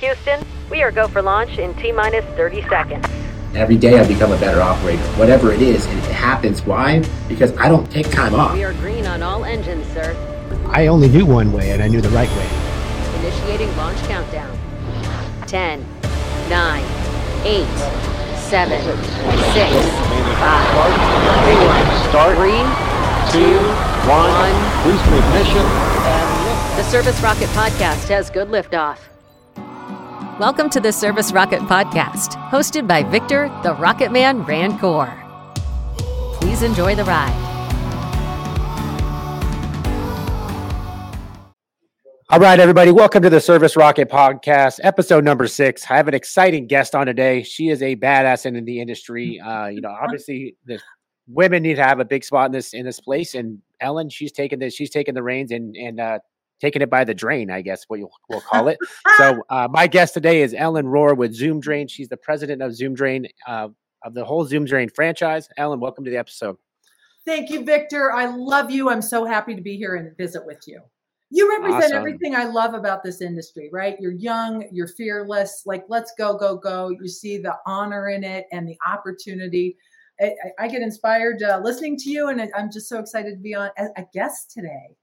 Houston, we are go for launch in T minus 30 seconds. Every day I become a better operator. Whatever it is, and it happens. Why? Because I don't take time off. We are green on all engines, sir. I only knew one way, and I knew the right way. Initiating launch countdown. 10, 9, 8, 7, 6, 5, 4, 3, two, one. one. Boost ignition The Service Rocket Podcast has good liftoff. Welcome to the Service Rocket Podcast, hosted by Victor, the Rocket Man Rand Rancour. Please enjoy the ride. All right, everybody, welcome to the Service Rocket Podcast, episode number six. I have an exciting guest on today. She is a badass in the industry. Uh, you know, obviously, the women need to have a big spot in this in this place, and Ellen, she's taking this, she's taking the reins and and uh, taking it by the drain, I guess what you will call it. so, uh, my guest today is Ellen Rohr with Zoom Drain. She's the president of Zoom Drain uh, of the whole Zoom Drain franchise. Ellen, welcome to the episode. Thank you, Victor. I love you. I'm so happy to be here and visit with you. You represent Awesome. everything I love about this industry, right? You're young, you're fearless. Like, let's go, go, go. You see the honor in it and the opportunity. I, I- I get inspired uh, listening to you, and I- I'm just so excited to be on a, a guest today.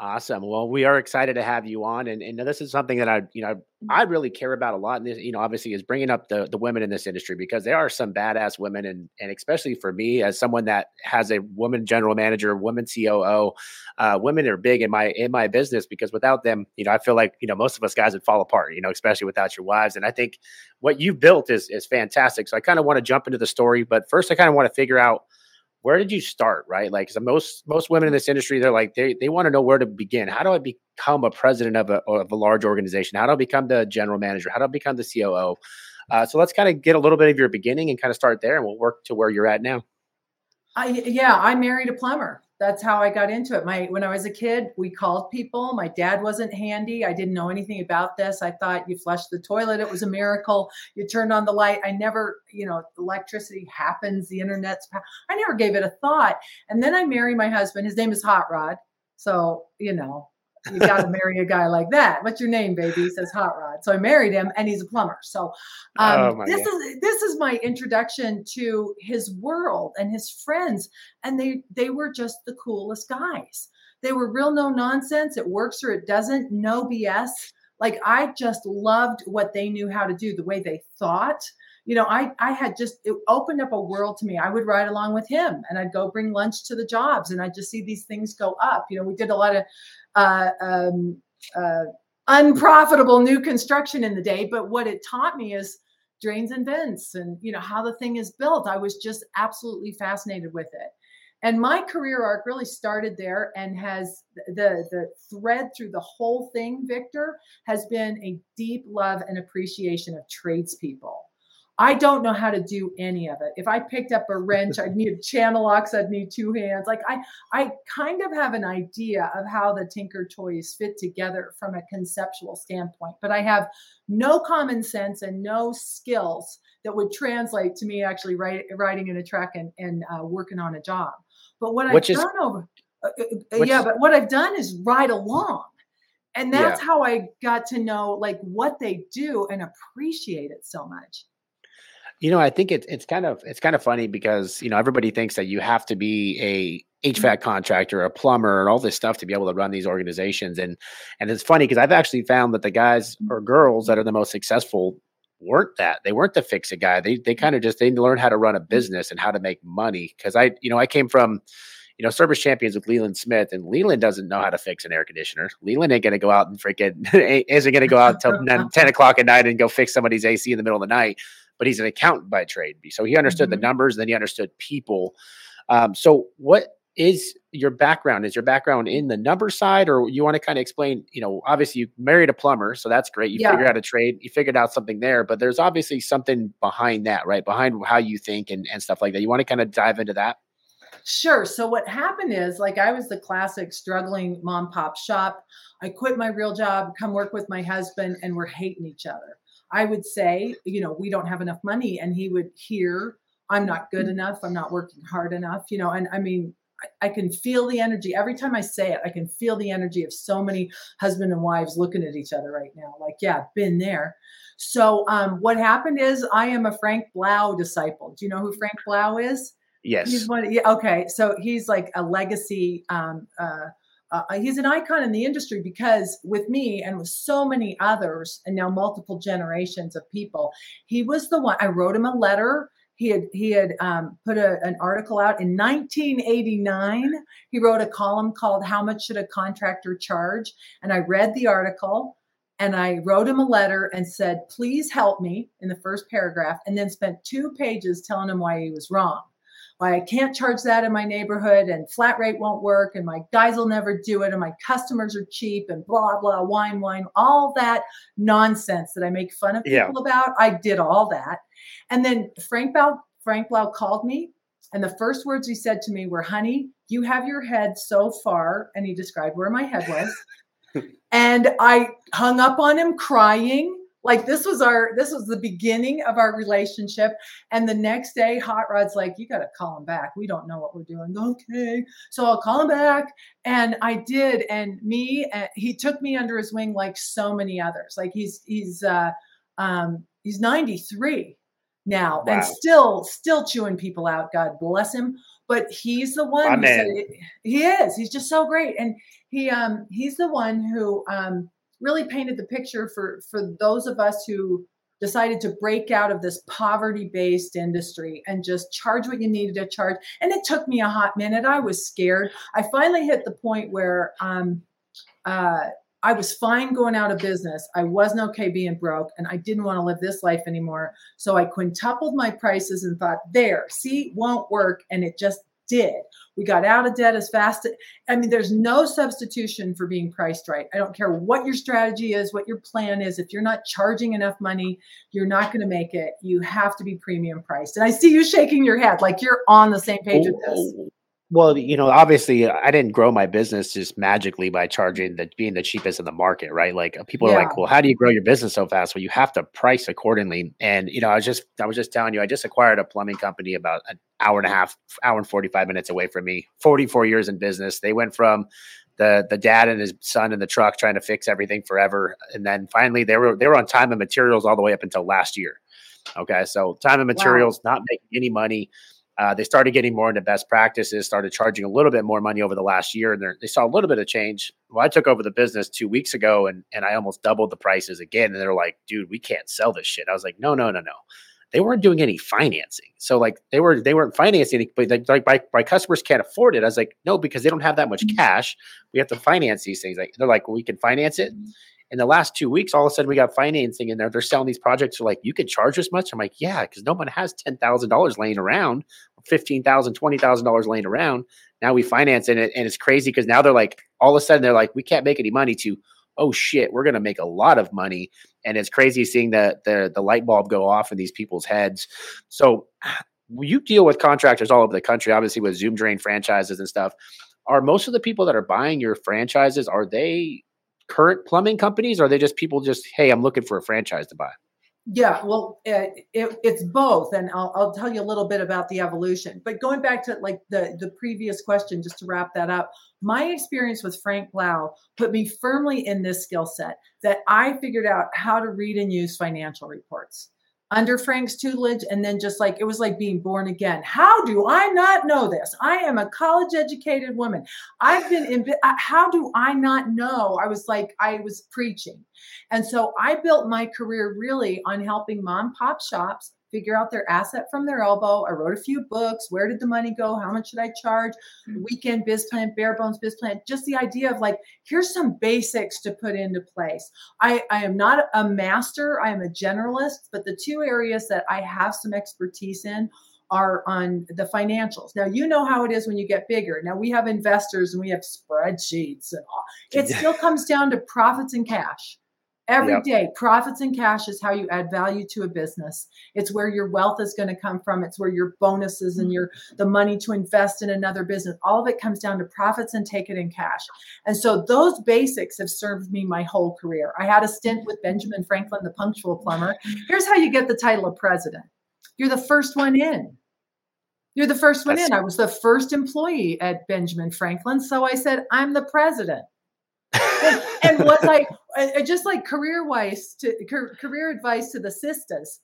Awesome. Well, we are excited to have you on, and, and this is something that I, you know, I really care about a lot. And this, you know, obviously, is bringing up the the women in this industry because there are some badass women, and and especially for me as someone that has a woman general manager, woman COO, uh, women are big in my in my business because without them, you know, I feel like you know most of us guys would fall apart. You know, especially without your wives. And I think what you've built is is fantastic. So I kind of want to jump into the story, but first, I kind of want to figure out where did you start right? Like most most women in this industry they're like they, they want to know where to begin. How do i become a president of a, of a large organization? How do i become the general manager? How do i become the coo uh, so let's kind of get a little bit of your beginning and kind of start there and we'll work to where you're at now. I yeah, I married a plumber. That's how I got into it. My when I was a kid, we called people. My dad wasn't handy. I didn't know anything about this. I thought you flushed the toilet, it was a miracle. You turned on the light. I never, you know, electricity happens, the internet's I never gave it a thought. And then I married my husband. His name is Hot Rod. So, you know, you got to marry a guy like that. What's your name, baby? He says Hot Rod. So I married him, and he's a plumber. So um, Oh, this God. is this is my introduction to his world and his friends, and they they were just the coolest guys. They were real no nonsense. It works or it doesn't. No BS. Like I just loved what they knew how to do, the way they thought. You know, I I had just it opened up a world to me. I would ride along with him, and I'd go bring lunch to the jobs, and I'd just see these things go up. You know, we did a lot of uh, um, uh, unprofitable new construction in the day, but what it taught me is drains and vents and you know how the thing is built. I was just absolutely fascinated with it. And my career arc really started there and has the the thread through the whole thing victor has been a deep love and appreciation of tradespeople i don't know how to do any of it if i picked up a wrench i'd need channel locks i'd need two hands like i i kind of have an idea of how the tinker toys fit together from a conceptual standpoint but i have no common sense and no skills that would translate to me actually write, riding in a truck and, and uh, working on a job. But what Which I've is- done over, uh, uh, uh, which yeah, but what I've done is ride along. And that's how I got to know like what they do and appreciate it so much. You know i think it's it's kind of it's kind of funny because you know everybody thinks that you have to be a mm-hmm. HVAC contractor, a plumber, and all this stuff to be able to run these organizations. And and it's funny because I've actually found that the guys or girls that are the most successful weren't that. They weren't the fix it guy. They they mm-hmm. kind of just they learned how to run a mm-hmm. business and how to make money. Because I you know I came from you know service champions with Leland Smith, and Leland doesn't know how to fix an air conditioner. Leland ain't gonna go out and freaking isn't gonna go out until 9, 10 o'clock at night and go fix somebody's AC in the middle of the night. But he's an accountant by trade, so he understood the Mhm. numbers. Then he understood people. Um, so what is your background? Is your background in the number side, or you want to kind of explain? You know, obviously you married a plumber, so that's great. You Yeah. figured out a trade, you figured out something there, but there's obviously something behind that, right? Behind how you think and, and stuff like that. You want to kind of dive into that? Sure. So what happened is like I was the classic struggling mom pop shop. I quit my real job, come work with my husband, and we're hating each other. I would say, you know, we don't have enough money, and he would hear, I'm not good enough, I'm not working hard enough, you know, and I mean, I, I can feel the energy every time I say it. I can feel the energy of so many husband and wives looking at each other right now. Like, yeah, been there. So, um, what happened is I am a Frank Blau disciple. Do you know who Frank Blau is? Yes. He's one. Yeah, okay, so he's like a legacy. Um, uh, uh, he's an icon in the industry because with me and with so many others, and now multiple generations of people, he was the one. I wrote him a letter he had he had um, put a, an article out in 1989. He wrote a column called "How Much Should a Contractor Charge?" and I read the article and I wrote him a letter and said, "Please help me" in the first paragraph, and then spent two pages telling him why he was wrong. Why I can't charge that in my neighborhood, and flat rate won't work, and my guys will never do it, and my customers are cheap, and blah blah, whine whine, all that nonsense that I make fun of people yeah. about. I did all that, and then Frank Blau, Frank Blau called me, and the first words he said to me were, "Honey, you have your head so far," and he described where my head was. and I hung up on him crying. Like this was our this was the beginning of our relationship. And the next day, Hot Rod's like, you got to call him back. We don't know what we're doing. Okay, so I'll call him back, and I did. And me, uh, he took me under his wing like so many others. Like he's he's uh, um, he's 93 now wow. and still still chewing people out god bless him but he's the one who said it, he is he's just so great and he um he's the one who um really painted the picture for for those of us who decided to break out of this poverty based industry and just charge what you needed to charge and it took me a hot minute i was scared i finally hit the point where um uh I was fine going out of business. I wasn't okay being broke and I didn't want to live this life anymore. So I quintupled my prices and thought, there, see, won't work. And it just did. We got out of debt as fast. As, I mean, there's no substitution for being priced right. I don't care what your strategy is, what your plan is. If you're not charging enough money, you're not going to make it. You have to be premium priced. And I see you shaking your head like you're on the same page with this. Oh, Well, you know, obviously, I didn't grow my business just magically by charging the being the cheapest in the market, right? Like uh, people yeah. are like, "Well, how do you grow your business so fast?" Well, you have to price accordingly. And you know, I was just I was just telling you, I just acquired a plumbing company about an hour and a half, hour and forty five minutes away from me. Forty four years in business. They went from the the dad and his son in the truck trying to fix everything forever, and then finally they were they were on time and materials all the way up until last year. Okay, so time and materials, wow. not making any money uh, they started getting more into best practices, started charging a little bit more money over the last year, and they saw a little bit of change. Well, I took over the business two weeks ago, and and I almost doubled the prices again. And they're like, "Dude, we can't sell this shit." I was like, "No, no, no, no." They weren't doing any financing, so like they were they weren't financing, but like my, my customers can't afford it. I was like, "No, because they don't have that much mm-hmm. cash. We have to finance these things." Like they're like, well, "We can finance it." in the last two weeks, all of a sudden we got financing in there. They're selling these projects for like, you can charge this much. I'm like, yeah, because no one has $10,000 laying around, $15,000, $20,000 laying around. Now we finance it. And it's crazy because now they're like, all of a sudden they're like, we can't make any money to, oh shit, we're going to make a lot of money. And it's crazy seeing the, the, the light bulb go off in these people's heads. So you deal with contractors all over the country, obviously with Zoom Drain franchises and stuff. Are most of the people that are buying your franchises, are they current plumbing companies? Or are they just people just, hey, I'm looking for a franchise to buy? Yeah, well, it, it, it's both, and I'll, I'll tell you a little bit about the evolution. But going back to like the the previous question, just to wrap that up, my experience with Frank Blau put me firmly in this skill set that I figured out how to read and use financial reports under Frank's tutelage and then just like it was like being born again. How do I not know this? I am a college educated woman. I've been in how do I not know? I was like I was preaching. And so I built my career really on helping mom pop shops figure out their asset from their elbow. I wrote a few books. Where did the money go? How much should I charge? Mm-hmm. Weekend biz plan, bare bones biz plan. Just the idea of like, here's some basics to put into place. I, I am not a master, I am a generalist, but the two areas that I have some expertise in are on the financials. Now, you know how it is when you get bigger. Now, we have investors and we have spreadsheets and all. It still comes down to profits and cash. Every yep. day, profits and cash is how you add value to a business. It's where your wealth is going to come from. It's where your bonuses and your the money to invest in another business. All of it comes down to profits and take it in cash. And so those basics have served me my whole career. I had a stint with Benjamin Franklin, the punctual plumber. Here's how you get the title of president. You're the first one in. You're the first one That's- in. I was the first employee at Benjamin Franklin. So I said, I'm the president. and, and was I uh, just like career wise to career advice to the sisters?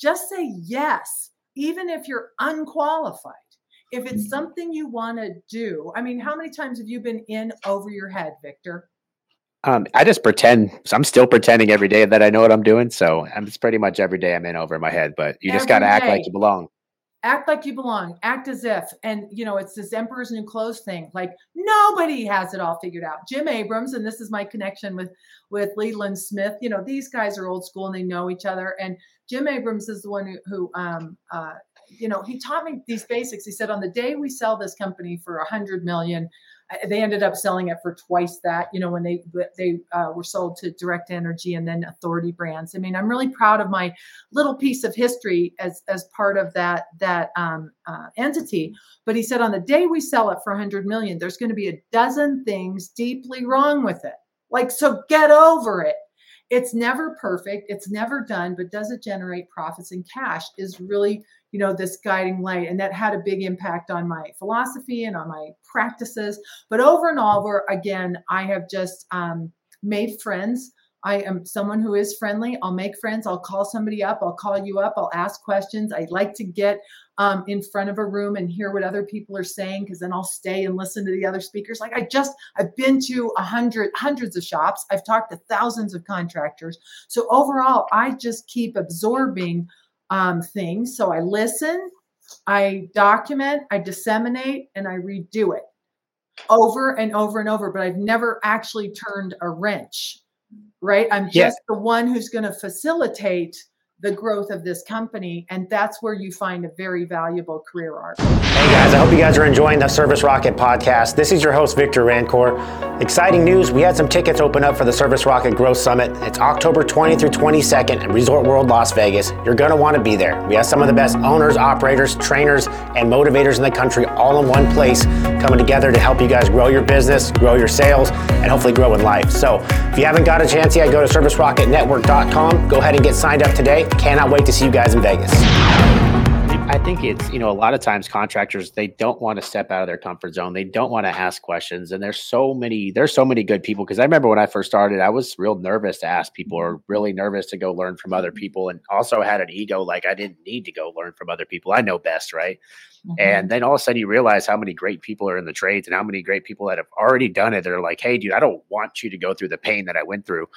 Just say yes, even if you're unqualified. If it's something you want to do, I mean, how many times have you been in over your head, Victor? Um, I just pretend. I'm still pretending every day that I know what I'm doing. So I'm it's pretty much every day I'm in over my head. But you just got to act like you belong. Act like you belong act as if and you know it's this emperor's new clothes thing. Like nobody has it all figured out. Jim abrams and this is my connection with with leland smith you know these guys are old school and they know each other. And jim abrams is the one who, who um uh you know he taught me these basics. He said on the day we sell this company for a hundred million they ended up selling it for twice that you know when they they uh, were sold to direct energy and then authority brands. I mean i'm really proud of my little piece of history as as part of that that um, uh, entity. But he said on the day we sell it for 100 million there's going to be a dozen things deeply wrong with it. Like so get over it. It's never perfect. It's never done but does it generate profits and cash is really you know this guiding light and that had a big impact on my philosophy and on my practices but over and over again i have just um, made friends I am someone who is friendly. I'll make friends. I'll call somebody up. I'll call you up. I'll ask questions. I like to get um, in front of a room and hear what other people are saying because then I'll stay and listen to the other speakers. Like I just, I've been to a hundred, hundreds of shops. I've talked to thousands of contractors. So overall, I just keep absorbing um, things. So I listen, I document, I disseminate, and I redo it over and over and over. But I've never actually turned a wrench right? I'm just Yeah. the one who's going to facilitate the growth of this company. And that's where you find a very valuable career arc. Hey guys, I hope you guys are enjoying the Service Rocket podcast. This is your host, Victor Rancour. Exciting news we had some tickets open up for the Service Rocket Growth Summit. It's October 20 through 22nd at Resort World Las Vegas. You're going to want to be there. We have some of the best owners, operators, trainers, and motivators in the country all in one place coming together to help you guys grow your business, grow your sales, and hopefully grow in life. So if you haven't got a chance yet, go to servicerocketnetwork.com. Go ahead and get signed up today. Cannot wait to see you guys in Vegas. I think it's, you know, a lot of times contractors, they don't want to step out of their comfort zone. They don't want to ask questions. And there's so many, there's so many good people. Cause I remember when I first started, I was real nervous to ask people or really nervous to go learn from other people. And also had an ego like I didn't need to go learn from other people. I know best, right? Mm-hmm. And then all of a sudden you realize how many great people are in the trades and how many great people that have already done it. They're like, hey, dude, I don't want you to go through the pain that I went through.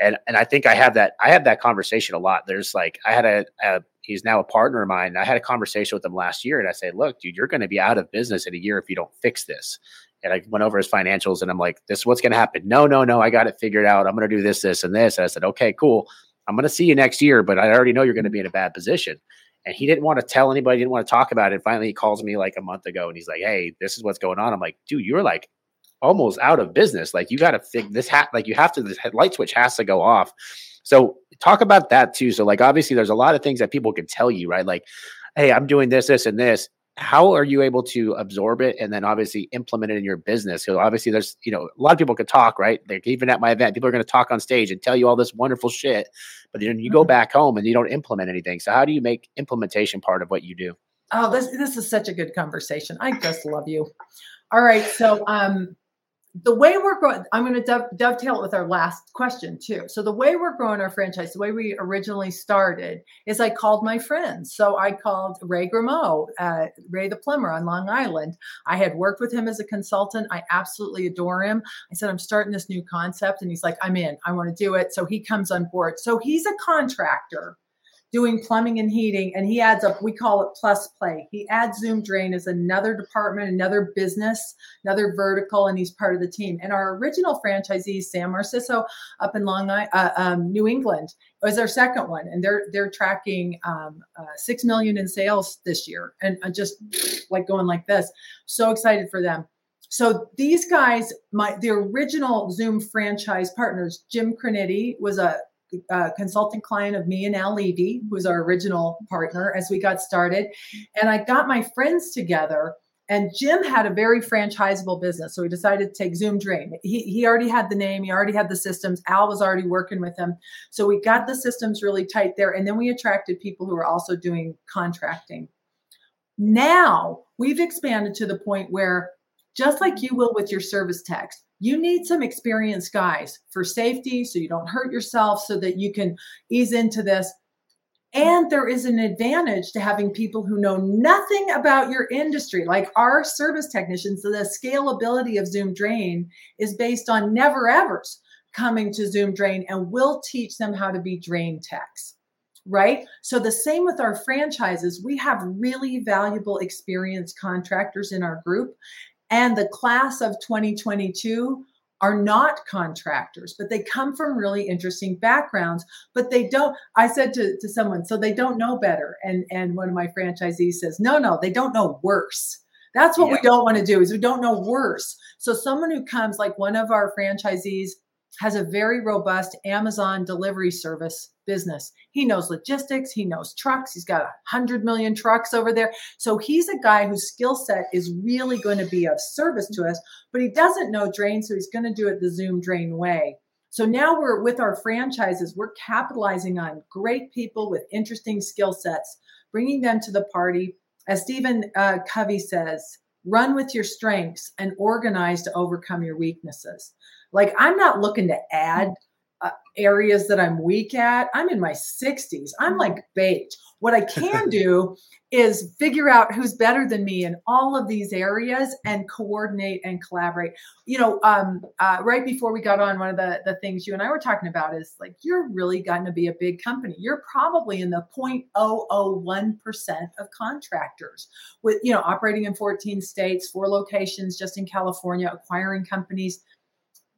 And and I think I have that I have that conversation a lot. There's like I had a, a he's now a partner of mine. I had a conversation with him last year and I said, look, dude, you're going to be out of business in a year if you don't fix this. And I went over his financials and I'm like, this is what's going to happen. No, no, no, I got it figured out. I'm going to do this, this, and this. And I said, okay, cool. I'm going to see you next year, but I already know you're going to be in a bad position. And he didn't want to tell anybody, didn't want to talk about it. Finally, he calls me like a month ago and he's like, Hey, this is what's going on. I'm like, dude, you're like almost out of business. Like, you got to fix this hat. Like, you have to, this light switch has to go off. So, talk about that too. So, like, obviously, there's a lot of things that people can tell you, right? Like, Hey, I'm doing this, this, and this. How are you able to absorb it and then obviously implement it in your business? Because obviously, there's, you know, a lot of people can talk, right? Like, even at my event, people are going to talk on stage and tell you all this wonderful shit but then you go back home and you don't implement anything. So how do you make implementation part of what you do? Oh, this this is such a good conversation. I just love you. All right, so um, the way we're going, I'm going to dove, dovetail it with our last question too. So the way we're growing our franchise, the way we originally started, is I called my friends. So I called Ray Grimaud, uh, Ray the plumber on Long Island. I had worked with him as a consultant. I absolutely adore him. I said I'm starting this new concept, and he's like, I'm in. I want to do it. So he comes on board. So he's a contractor doing plumbing and heating and he adds up we call it plus play he adds zoom drain as another department another business another vertical and he's part of the team. And our original franchisee sam marciso up in long island uh, um, new england was our second one and they're they're tracking um, uh, six million in sales this year and uh, just like going like this. So excited for them. So these guys my the original zoom franchise partners jim Criniti was a uh, consulting client of me and Al Levy, who's our original partner as we got started. And I got my friends together. And Jim had a very franchisable business. So we decided to take Zoom Drain. He, he already had the name, he already had the systems. Al was already working with him. So we got the systems really tight there. And then we attracted people who were also doing contracting. Now we've expanded to the point where, just like you will with your service techs, you need some experienced guys for safety so you don't hurt yourself, so that you can ease into this. And there is an advantage to having people who know nothing about your industry, like our service technicians. The scalability of Zoom Drain is based on never evers coming to Zoom Drain, and we'll teach them how to be drain techs right? So the same with our franchises. We have really valuable experienced contractors in our group. And the class of 2022 are not contractors, but they come from really interesting backgrounds. But they don't, I said to, to someone, so they don't know better. And and one of my franchisees says, no, no, they don't know worse. That's what yeah. we don't want to do is we don't know worse. So someone who comes like one of our franchisees has a very robust Amazon delivery service business. He knows logistics, he knows trucks, he's got a hundred million trucks over there. So he's a guy whose skill set is really going to be of service to us, but he doesn't know drain, so he's going to do it the Zoom drain way. So now we're with our franchises, we're capitalizing on great people with interesting skill sets, bringing them to the party. As Stephen uh, Covey says, run with your strengths and organize to overcome your weaknesses. Like I'm not looking to add uh, areas that I'm weak at. I'm in my 60s. I'm mm-hmm. like baked. What I can do is figure out who's better than me in all of these areas and coordinate and collaborate. You know, um, uh, right before we got on, one of the, the things you and I were talking about is like, you're really gotten to be a big company. You're probably in the 0.001% of contractors with, you know, operating in 14 states, four locations just in California, acquiring companies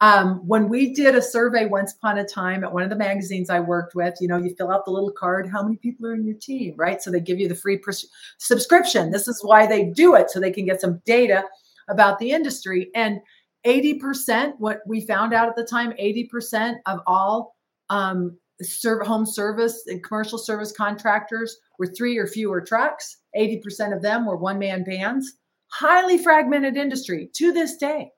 um, when we did a survey once upon a time at one of the magazines I worked with, you know, you fill out the little card, how many people are in your team, right? So they give you the free pres- subscription. This is why they do it, so they can get some data about the industry. And 80%, what we found out at the time, 80% of all um, home service and commercial service contractors were three or fewer trucks. 80% of them were one man bands. Highly fragmented industry to this day.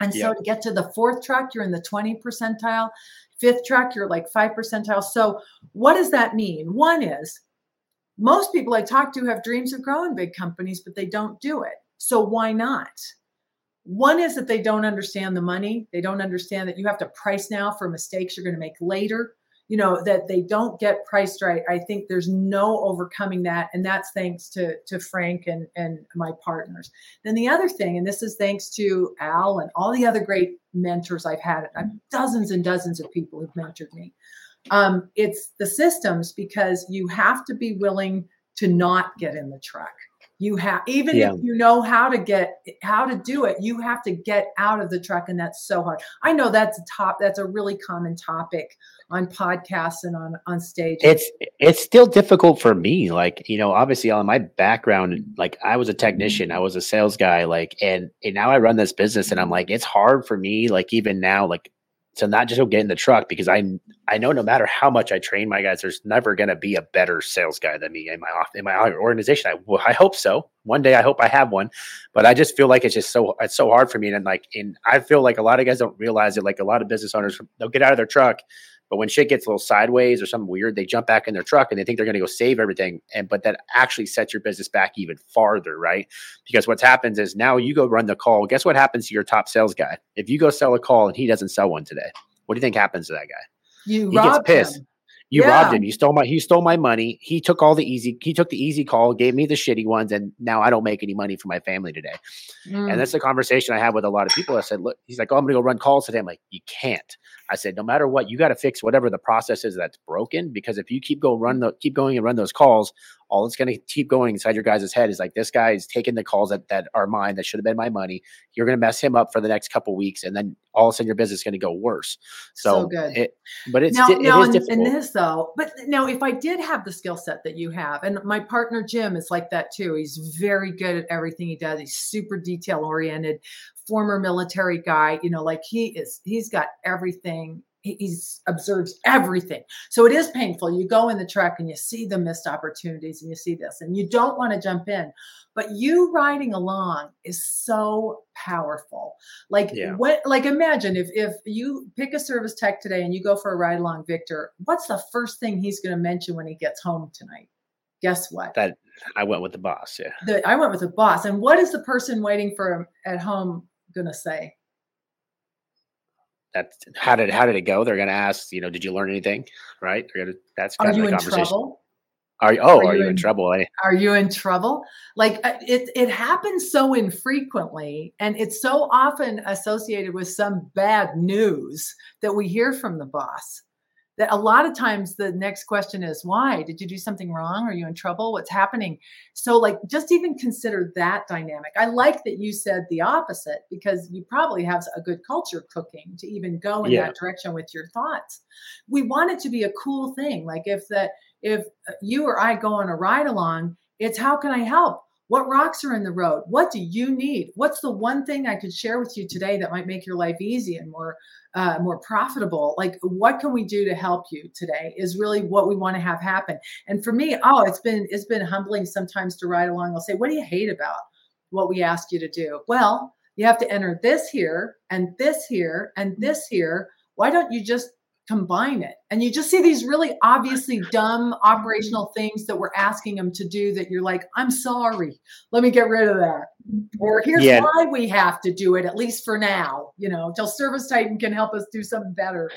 And so to get to the fourth track, you're in the 20 percentile. Fifth track, you're like five percentile. So what does that mean? One is most people I talk to have dreams of growing big companies, but they don't do it. So why not? One is that they don't understand the money. They don't understand that you have to price now for mistakes you're going to make later you know that they don't get priced right. I think there's no overcoming that and that's thanks to to frank and and my partners. Then the other thing and this is thanks to al and all the other great mentors i've had I've dozens and dozens of people who've mentored me. Um, it's the systems because you have to be willing to not get in the truck you have even yeah. if you know how to get how to do it you have to get out of the truck and that's so hard i know that's a top that's a really common topic on podcasts and on on stage it's it's still difficult for me like you know obviously on my background like i was a technician i was a sales guy like and, and now i run this business and i'm like it's hard for me like even now like to not just go get in the truck because I I know no matter how much I train my guys, there's never going to be a better sales guy than me in my in my organization. I I hope so. One day I hope I have one, but I just feel like it's just so it's so hard for me. And like, and I feel like a lot of guys don't realize it. Like a lot of business owners, they'll get out of their truck but when shit gets a little sideways or something weird, they jump back in their truck and they think they're going to go save everything. And but that actually sets your business back even farther, right? Because what happens is now you go run the call. Guess what happens to your top sales guy? If you go sell a call and he doesn't sell one today, what do you think happens to that guy? You he gets pissed. Him. You yeah. robbed him. You stole my he stole my money. He took all the easy he took the easy call, gave me the shitty ones, and now I don't make any money for my family today. Mm. And that's the conversation I have with a lot of people. I said, look, he's like, Oh, I'm gonna go run calls today. I'm like, you can't. I said, no matter what, you got to fix whatever the process is that's broken. Because if you keep go run mm. the keep going and run those calls, all it's going to keep going inside your guys' head is like this guy is taking the calls that, that are mine that should have been my money. You're going to mess him up for the next couple weeks, and then all of a sudden your business is going to go worse. So, so good. It, but it's now, it, now it is in, in this though. But now, if I did have the skill set that you have, and my partner Jim is like that too. He's very good at everything he does. He's super detail oriented former military guy you know like he is he's got everything he observes everything. So it is painful. You go in the truck and you see the missed opportunities and you see this and you don't want to jump in. But you riding along is so powerful. Like yeah. what like imagine if if you pick a service tech today and you go for a ride along Victor, what's the first thing he's going to mention when he gets home tonight? guess what? That I went with the boss. Yeah. The, I went with the boss. And what is the person waiting for him at home going to say? That's how did how did it go? They're going to ask, you know, did you learn anything? Right? They're gonna, that's Are kind you of the in conversation. trouble? Are you? Oh, Are are, you you in, in- trouble? Eh? Are you in trouble? Like uh, it, it happens so infrequently, and it's so often associated with some bad news that we hear from the boss. That a lot of times the next question is, "Why did you do something wrong? Are you in trouble? What's happening?" So, like, just even consider that dynamic. I like that you said the opposite because you probably have a good culture cooking to even go in Yeah. that direction with your thoughts. We want it to be a cool thing. Like if that if uh, you or I go on a ride along, it's how can I help? What rocks are in the road? What do you need? What's the one thing I could share with you today that might make your life easy and more uh, more profitable? Like, what can we do to help you today? Is really what we want to have happen. And for me, oh, it's been it's been humbling sometimes to ride along. I'll say, what do you hate about what we ask you to do? Well, you have to enter this here and this here and this here. Why don't you just combine it. And you just see these really obviously dumb operational things that we're asking them to do that you're like, I'm sorry, let me get rid of that. Or here's Yeah. why we have to do it, at least for now, you know, till Service Titan can help us do something better.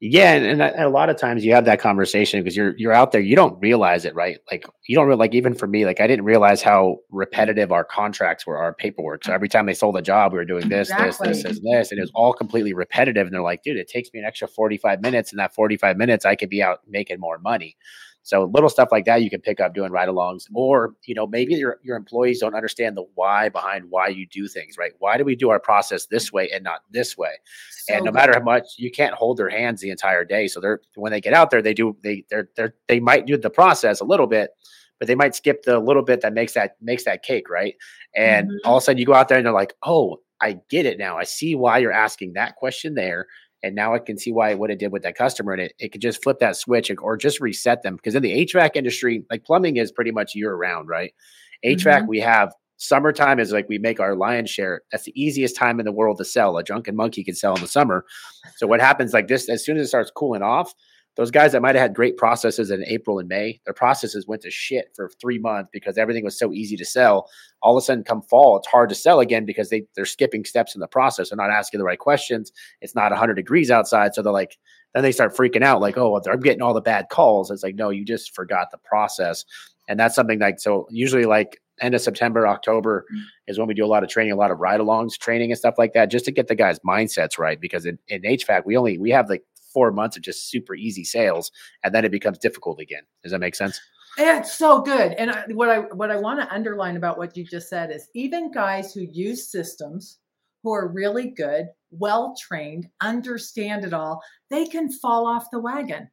Yeah, and, and a lot of times you have that conversation because you're you're out there, you don't realize it, right? Like you don't really like even for me, like I didn't realize how repetitive our contracts were, our paperwork. So every time they sold a job, we were doing this, this, this, Exactly. this, this, and it was all completely repetitive. And they're like, dude, it takes me an extra 45 minutes, and that 45 minutes I could be out making more money. So little stuff like that you can pick up doing ride-alongs, or you know maybe your your employees don't understand the why behind why you do things, right? Why do we do our process this way and not this way? and no matter how much you can't hold their hands the entire day so they're when they get out there they do they they're they're they might do the process a little bit but they might skip the little bit that makes that makes that cake right and Mhm. all of a sudden you go out there and they're like oh i get it now i see why you're asking that question there and now i can see why what it did with that customer and it, it could just flip that switch or just reset them because in the hvac industry like plumbing is pretty much year round right hvac mm-hmm. we have summertime is like we make our lion's share. That's the easiest time in the world to sell. A drunken monkey can sell in the summer. So what happens like this, as soon as it starts cooling off, those guys that might have had great processes in April and May, their processes went to shit for three months because everything was so easy to sell. All of a sudden, come fall, it's hard to sell again because they they're skipping steps in the process. They're not asking the right questions. It's not 100 degrees outside, so they're like, then they start freaking out, like, oh, I'm getting all the bad calls. It's like, no, you just forgot the process, and that's something like so. Usually, like end of September, October is when we do a lot of training, a lot of ride-alongs training and stuff like that, just to get the guys' mindsets right. Because in, in HVAC, we only we have like four months of just super easy sales, and then it becomes difficult again. Does that make sense? It's so good. And I, what I what I want to underline about what you just said is even guys who use systems who are really good, well trained, understand it all, they can fall off the wagon.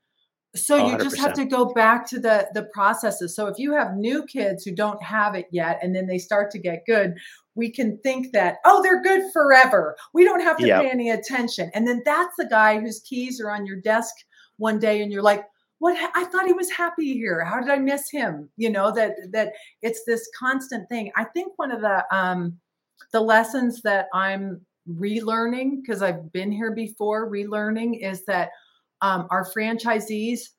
So Oh, you just have to go back to the the processes. So if you have new kids who don't have it yet and then they start to get good, we can think that oh they're good forever. We don't have to Yep. pay any attention. And then that's the guy whose keys are on your desk one day and you're like what I thought he was happy here. How did I miss him? You know that that it's this constant thing. I think one of the um the lessons that I'm relearning because I've been here before relearning is that um, our franchisees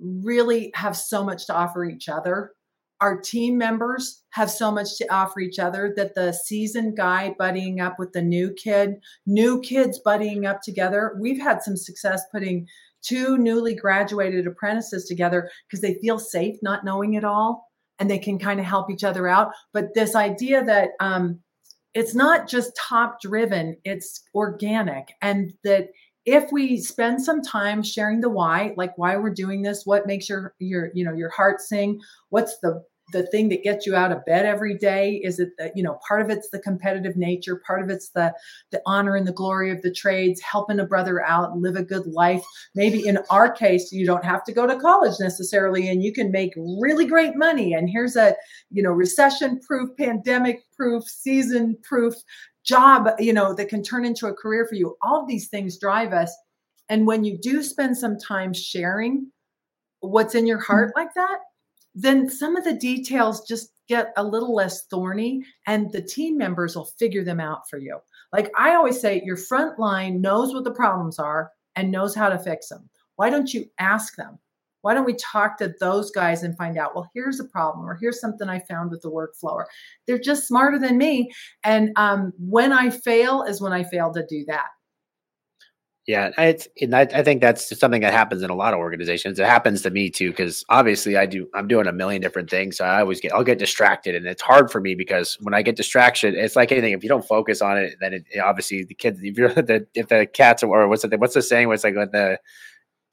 really have so much to offer each other. Our team members have so much to offer each other that the seasoned guy buddying up with the new kid, new kids buddying up together. We've had some success putting two newly graduated apprentices together because they feel safe not knowing it all and they can kind of help each other out. But this idea that um, it's not just top driven, it's organic, and that if we spend some time sharing the why, like why we're doing this, what makes your your you know your heart sing, what's the the thing that gets you out of bed every day? Is it that you know part of it's the competitive nature part of it's the the honor and the glory of the trades helping a brother out live a good life? Maybe in our case you don't have to go to college necessarily and you can make really great money and here's a you know recession proof pandemic proof season proof job you know that can turn into a career for you. All of these things drive us and when you do spend some time sharing what's in your heart mm-hmm. like that then some of the details just get a little less thorny and the team members will figure them out for you like i always say your front line knows what the problems are and knows how to fix them why don't you ask them Why don't we talk to those guys and find out, well, here's a problem, or here's something I found with the workflow, or they're just smarter than me. And um, when I fail is when I fail to do that. Yeah, it's and I, I think that's something that happens in a lot of organizations. It happens to me too because obviously I do I'm doing a million different things. So I always get I'll get distracted, and it's hard for me because when I get distraction, it's like anything. If you don't focus on it, then it, obviously the kids. If you're the if the cats or what's the what's the saying? What's like when the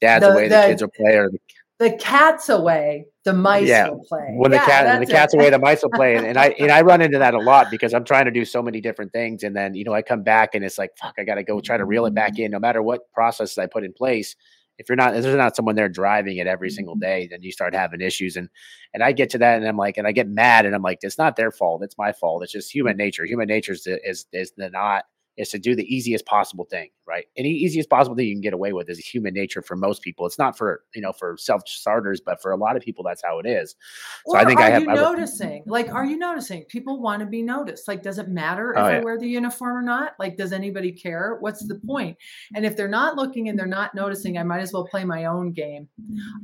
dad's the, away, the, the kids will play, or the, the cat's away, the mice yeah. will play. When the yeah, cat when the cat's it. away, the mice will play. And, and, I and I run into that a lot because I'm trying to do so many different things. And then, you know, I come back and it's like, fuck, I gotta go try to reel it back mm. in. No matter what processes I put in place. If you're not if there's not someone there driving it every single mm-hmm. day, then you start having issues. And and I get to that and I'm like, and I get mad and I'm like, it's not their fault, it's my fault. It's just human mm. nature. Human nature is is is not is to do the easiest possible thing, right? Any easiest possible thing you can get away with is human nature for most people. It's not for you know for self starters, but for a lot of people, that's how it is. So or I think I have. You noticing? like, are you noticing? People want to be noticed. Like, does it matter if oh, yeah. I wear the uniform or not? Like, does anybody care? What's the point? And if they're not looking and they're not noticing, I might as well play my own game.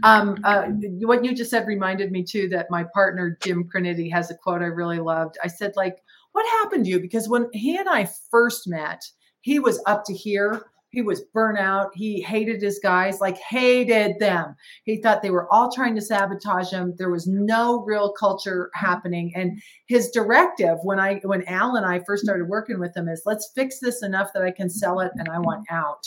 Um, uh, what you just said reminded me too that my partner Jim Criniti has a quote I really loved. I said like what happened to you? Because when he and I first met, he was up to here. He was burnout. He hated his guys, like hated them. He thought they were all trying to sabotage him. There was no real culture happening. And his directive when I when Al and I first started working with him is let's fix this enough that I can sell it and I want out.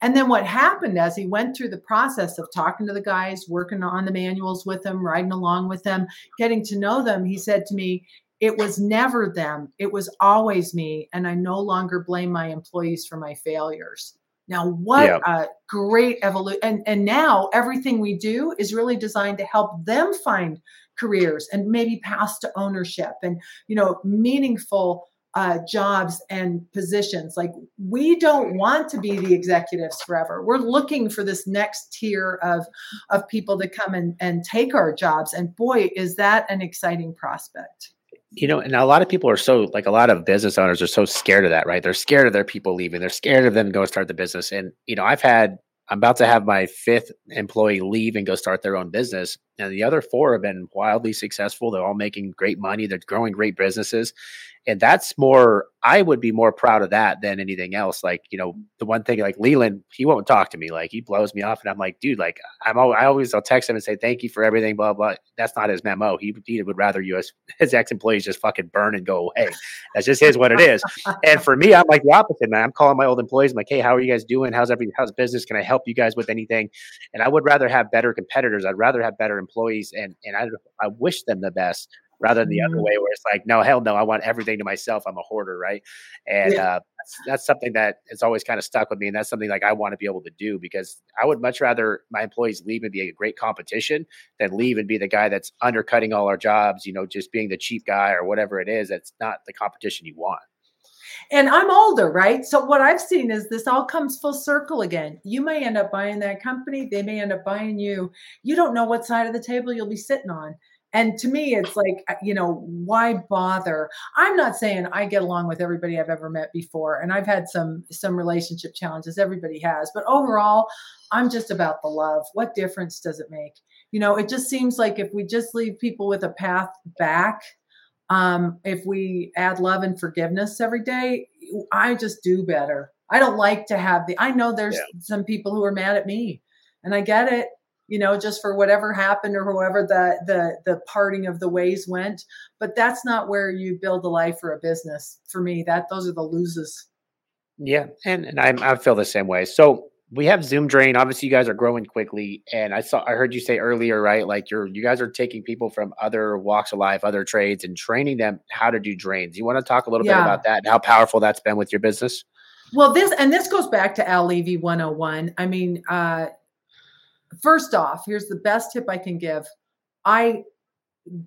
And then what happened as he went through the process of talking to the guys, working on the manuals with them, riding along with them, getting to know them, he said to me, it was never them, it was always me. And I no longer blame my employees for my failures. Now, what yeah. a great evolution. And, and now everything we do is really designed to help them find careers and maybe pass to ownership and, you know, meaningful uh, jobs and positions. Like we don't want to be the executives forever. We're looking for this next tier of of people to come and, and take our jobs. And boy, is that an exciting prospect you know, and a lot of people are so like a lot of business owners are so scared of that, right? They're scared of their people leaving. They're scared of them go start the business. And you know, I've had I'm about to have my fifth employee leave and go start their own business. And the other four have been wildly successful. They're all making great money. They're growing great businesses. And that's more i would be more proud of that than anything else. Like you know the one thing like leland he won't talk to me. Like he blows me off and i'm like dude like i'm always, i always i'll text him and say thank you for everything blah blah. That's not his memo he, he would rather you as his ex-employees just fucking burn and go away. That's just his what it is. And for me i'm like the opposite man. I'm calling my old employees. I'm like hey how are you guys doing? How's everything how's business? Can i help you guys with anything? And i would rather have better competitors. I'd rather have better employees and and i, I wish them the best rather than the mm-hmm. other way where it's like, no, hell no, I want everything to myself. I'm a hoarder, right? And yeah. uh, that's, that's something that has always kind of stuck with me, and that's something like I want to be able to do because I would much rather my employees leave and be a great competition than leave and be the guy that's undercutting all our jobs. You know, just being the cheap guy or whatever it is. That's not the competition you want. And I'm older, right? So what I've seen is this all comes full circle again. You may end up buying that company, they may end up buying you. You don't know what side of the table you'll be sitting on. And to me, it's like, uh, you know, why bother? I'm not saying I get along with everybody I've ever met before. And I've had some some relationship challenges. Everybody has. But overall, I'm just about the love. What difference does it make? You know, it just seems like if we just leave people with a path back, um, if we add love and forgiveness every day, I just do better. I don't like to have the I know there's yeah. some people who are mad at me. And I get it you know, just for whatever happened or whoever the the the parting of the ways went. But that's not where you build a life or a business. For me, that those are the losers. Yeah, and and I, I feel the same way. So we have Zoom Drain. Obviously, you guys are growing quickly, and I saw I heard you say earlier, right? Like you're you guys are taking people from other walks of life, other trades, and training them how to do drains. You want to talk a little yeah. bit about that and how powerful that's been with your business? Well, this and this goes back to Al Levy 101. I mean, uh, First off, here's the best tip I can give. I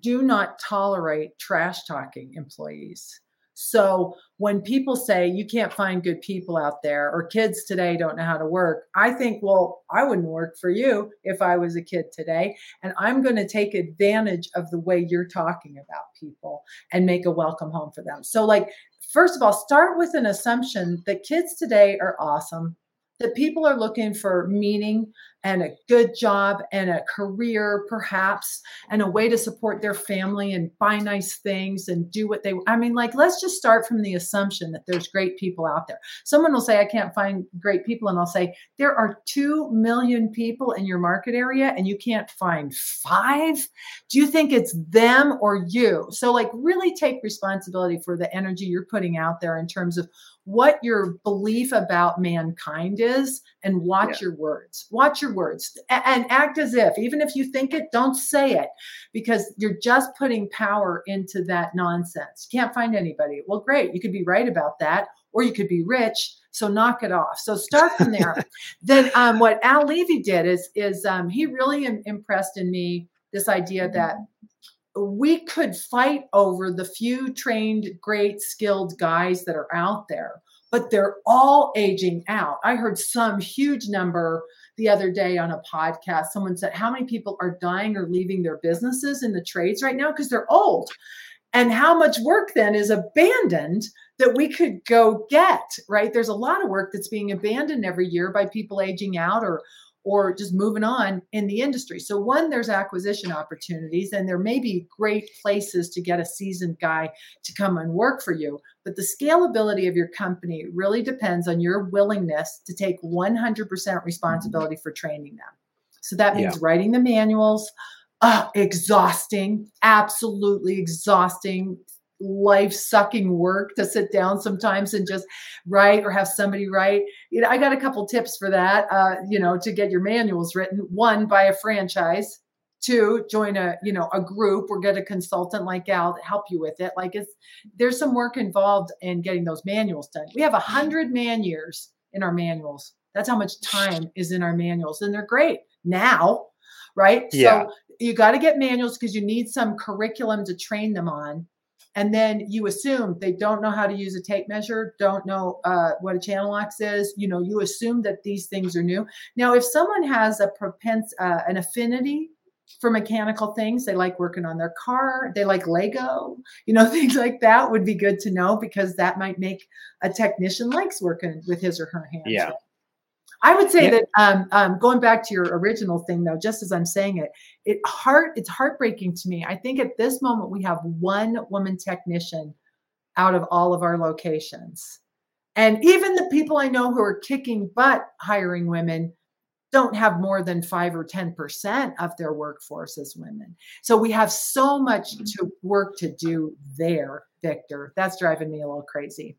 do not tolerate trash talking employees. So when people say you can't find good people out there or kids today don't know how to work, I think, well, I wouldn't work for you if I was a kid today. And I'm going to take advantage of the way you're talking about people and make a welcome home for them. So, like, first of all, start with an assumption that kids today are awesome that people are looking for meaning and a good job and a career perhaps and a way to support their family and buy nice things and do what they I mean like let's just start from the assumption that there's great people out there. Someone will say I can't find great people and I'll say there are 2 million people in your market area and you can't find 5? Do you think it's them or you? So like really take responsibility for the energy you're putting out there in terms of what your belief about mankind is and watch yeah. your words. Watch your words and act as if, even if you think it, don't say it because you're just putting power into that nonsense. You can't find anybody. Well, great. You could be right about that, or you could be rich. So knock it off. So start from there. then um, what Al Levi did is is um, he really Im- impressed in me this idea that we could fight over the few trained, great, skilled guys that are out there, but they're all aging out. I heard some huge number the other day on a podcast. Someone said, How many people are dying or leaving their businesses in the trades right now? Because they're old. And how much work then is abandoned that we could go get, right? There's a lot of work that's being abandoned every year by people aging out or or just moving on in the industry. So, one, there's acquisition opportunities, and there may be great places to get a seasoned guy to come and work for you. But the scalability of your company really depends on your willingness to take 100% responsibility for training them. So, that means yeah. writing the manuals, uh, exhausting, absolutely exhausting life sucking work to sit down sometimes and just write or have somebody write. You know, I got a couple tips for that. Uh, you know, to get your manuals written. One, buy a franchise. Two, join a you know a group or get a consultant like Al to help you with it. Like it's there's some work involved in getting those manuals done. We have a hundred man years in our manuals. That's how much time is in our manuals, and they're great now, right? Yeah. So you got to get manuals because you need some curriculum to train them on and then you assume they don't know how to use a tape measure don't know uh, what a Channellocks is you know you assume that these things are new. Now if someone has a propense uh, an affinity for mechanical things they like working on their car they like lego you know things like that would be good to know because that might make a technician likes working with his or her hands. Yeah I would say yeah. that um, um, going back to your original thing, though, just as I'm saying it, it heart it's heartbreaking to me. I think at this moment we have one woman technician out of all of our locations, and even the people I know who are kicking butt hiring women don't have more than five or ten percent of their workforce as women. So we have so much mm-hmm. to work to do there, Victor. That's driving me a little crazy.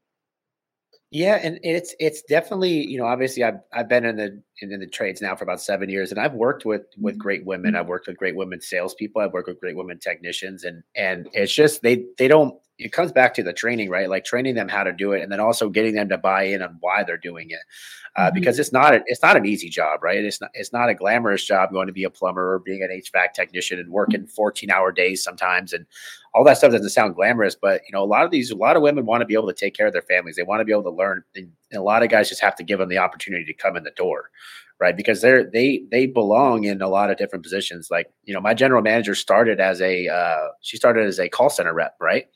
Yeah, and it's it's definitely you know obviously I've I've been in the in, the trades now for about seven years, and I've worked with with mm-hmm. great women. I've worked with great women salespeople. I've worked with great women technicians, and and it's just they they don't. It comes back to the training, right? Like training them how to do it, and then also getting them to buy in on why they're doing it, uh, mm-hmm. because it's not a, it's not an easy job, right? It's not it's not a glamorous job going to be a plumber or being an HVAC technician and working fourteen hour days sometimes, and all that stuff doesn't sound glamorous, but you know, a lot of these, a lot of women want to be able to take care of their families. They want to be able to learn. And a lot of guys just have to give them the opportunity to come in the door, right? Because they're they they belong in a lot of different positions. Like you know, my general manager started as a uh, she started as a call center rep, right?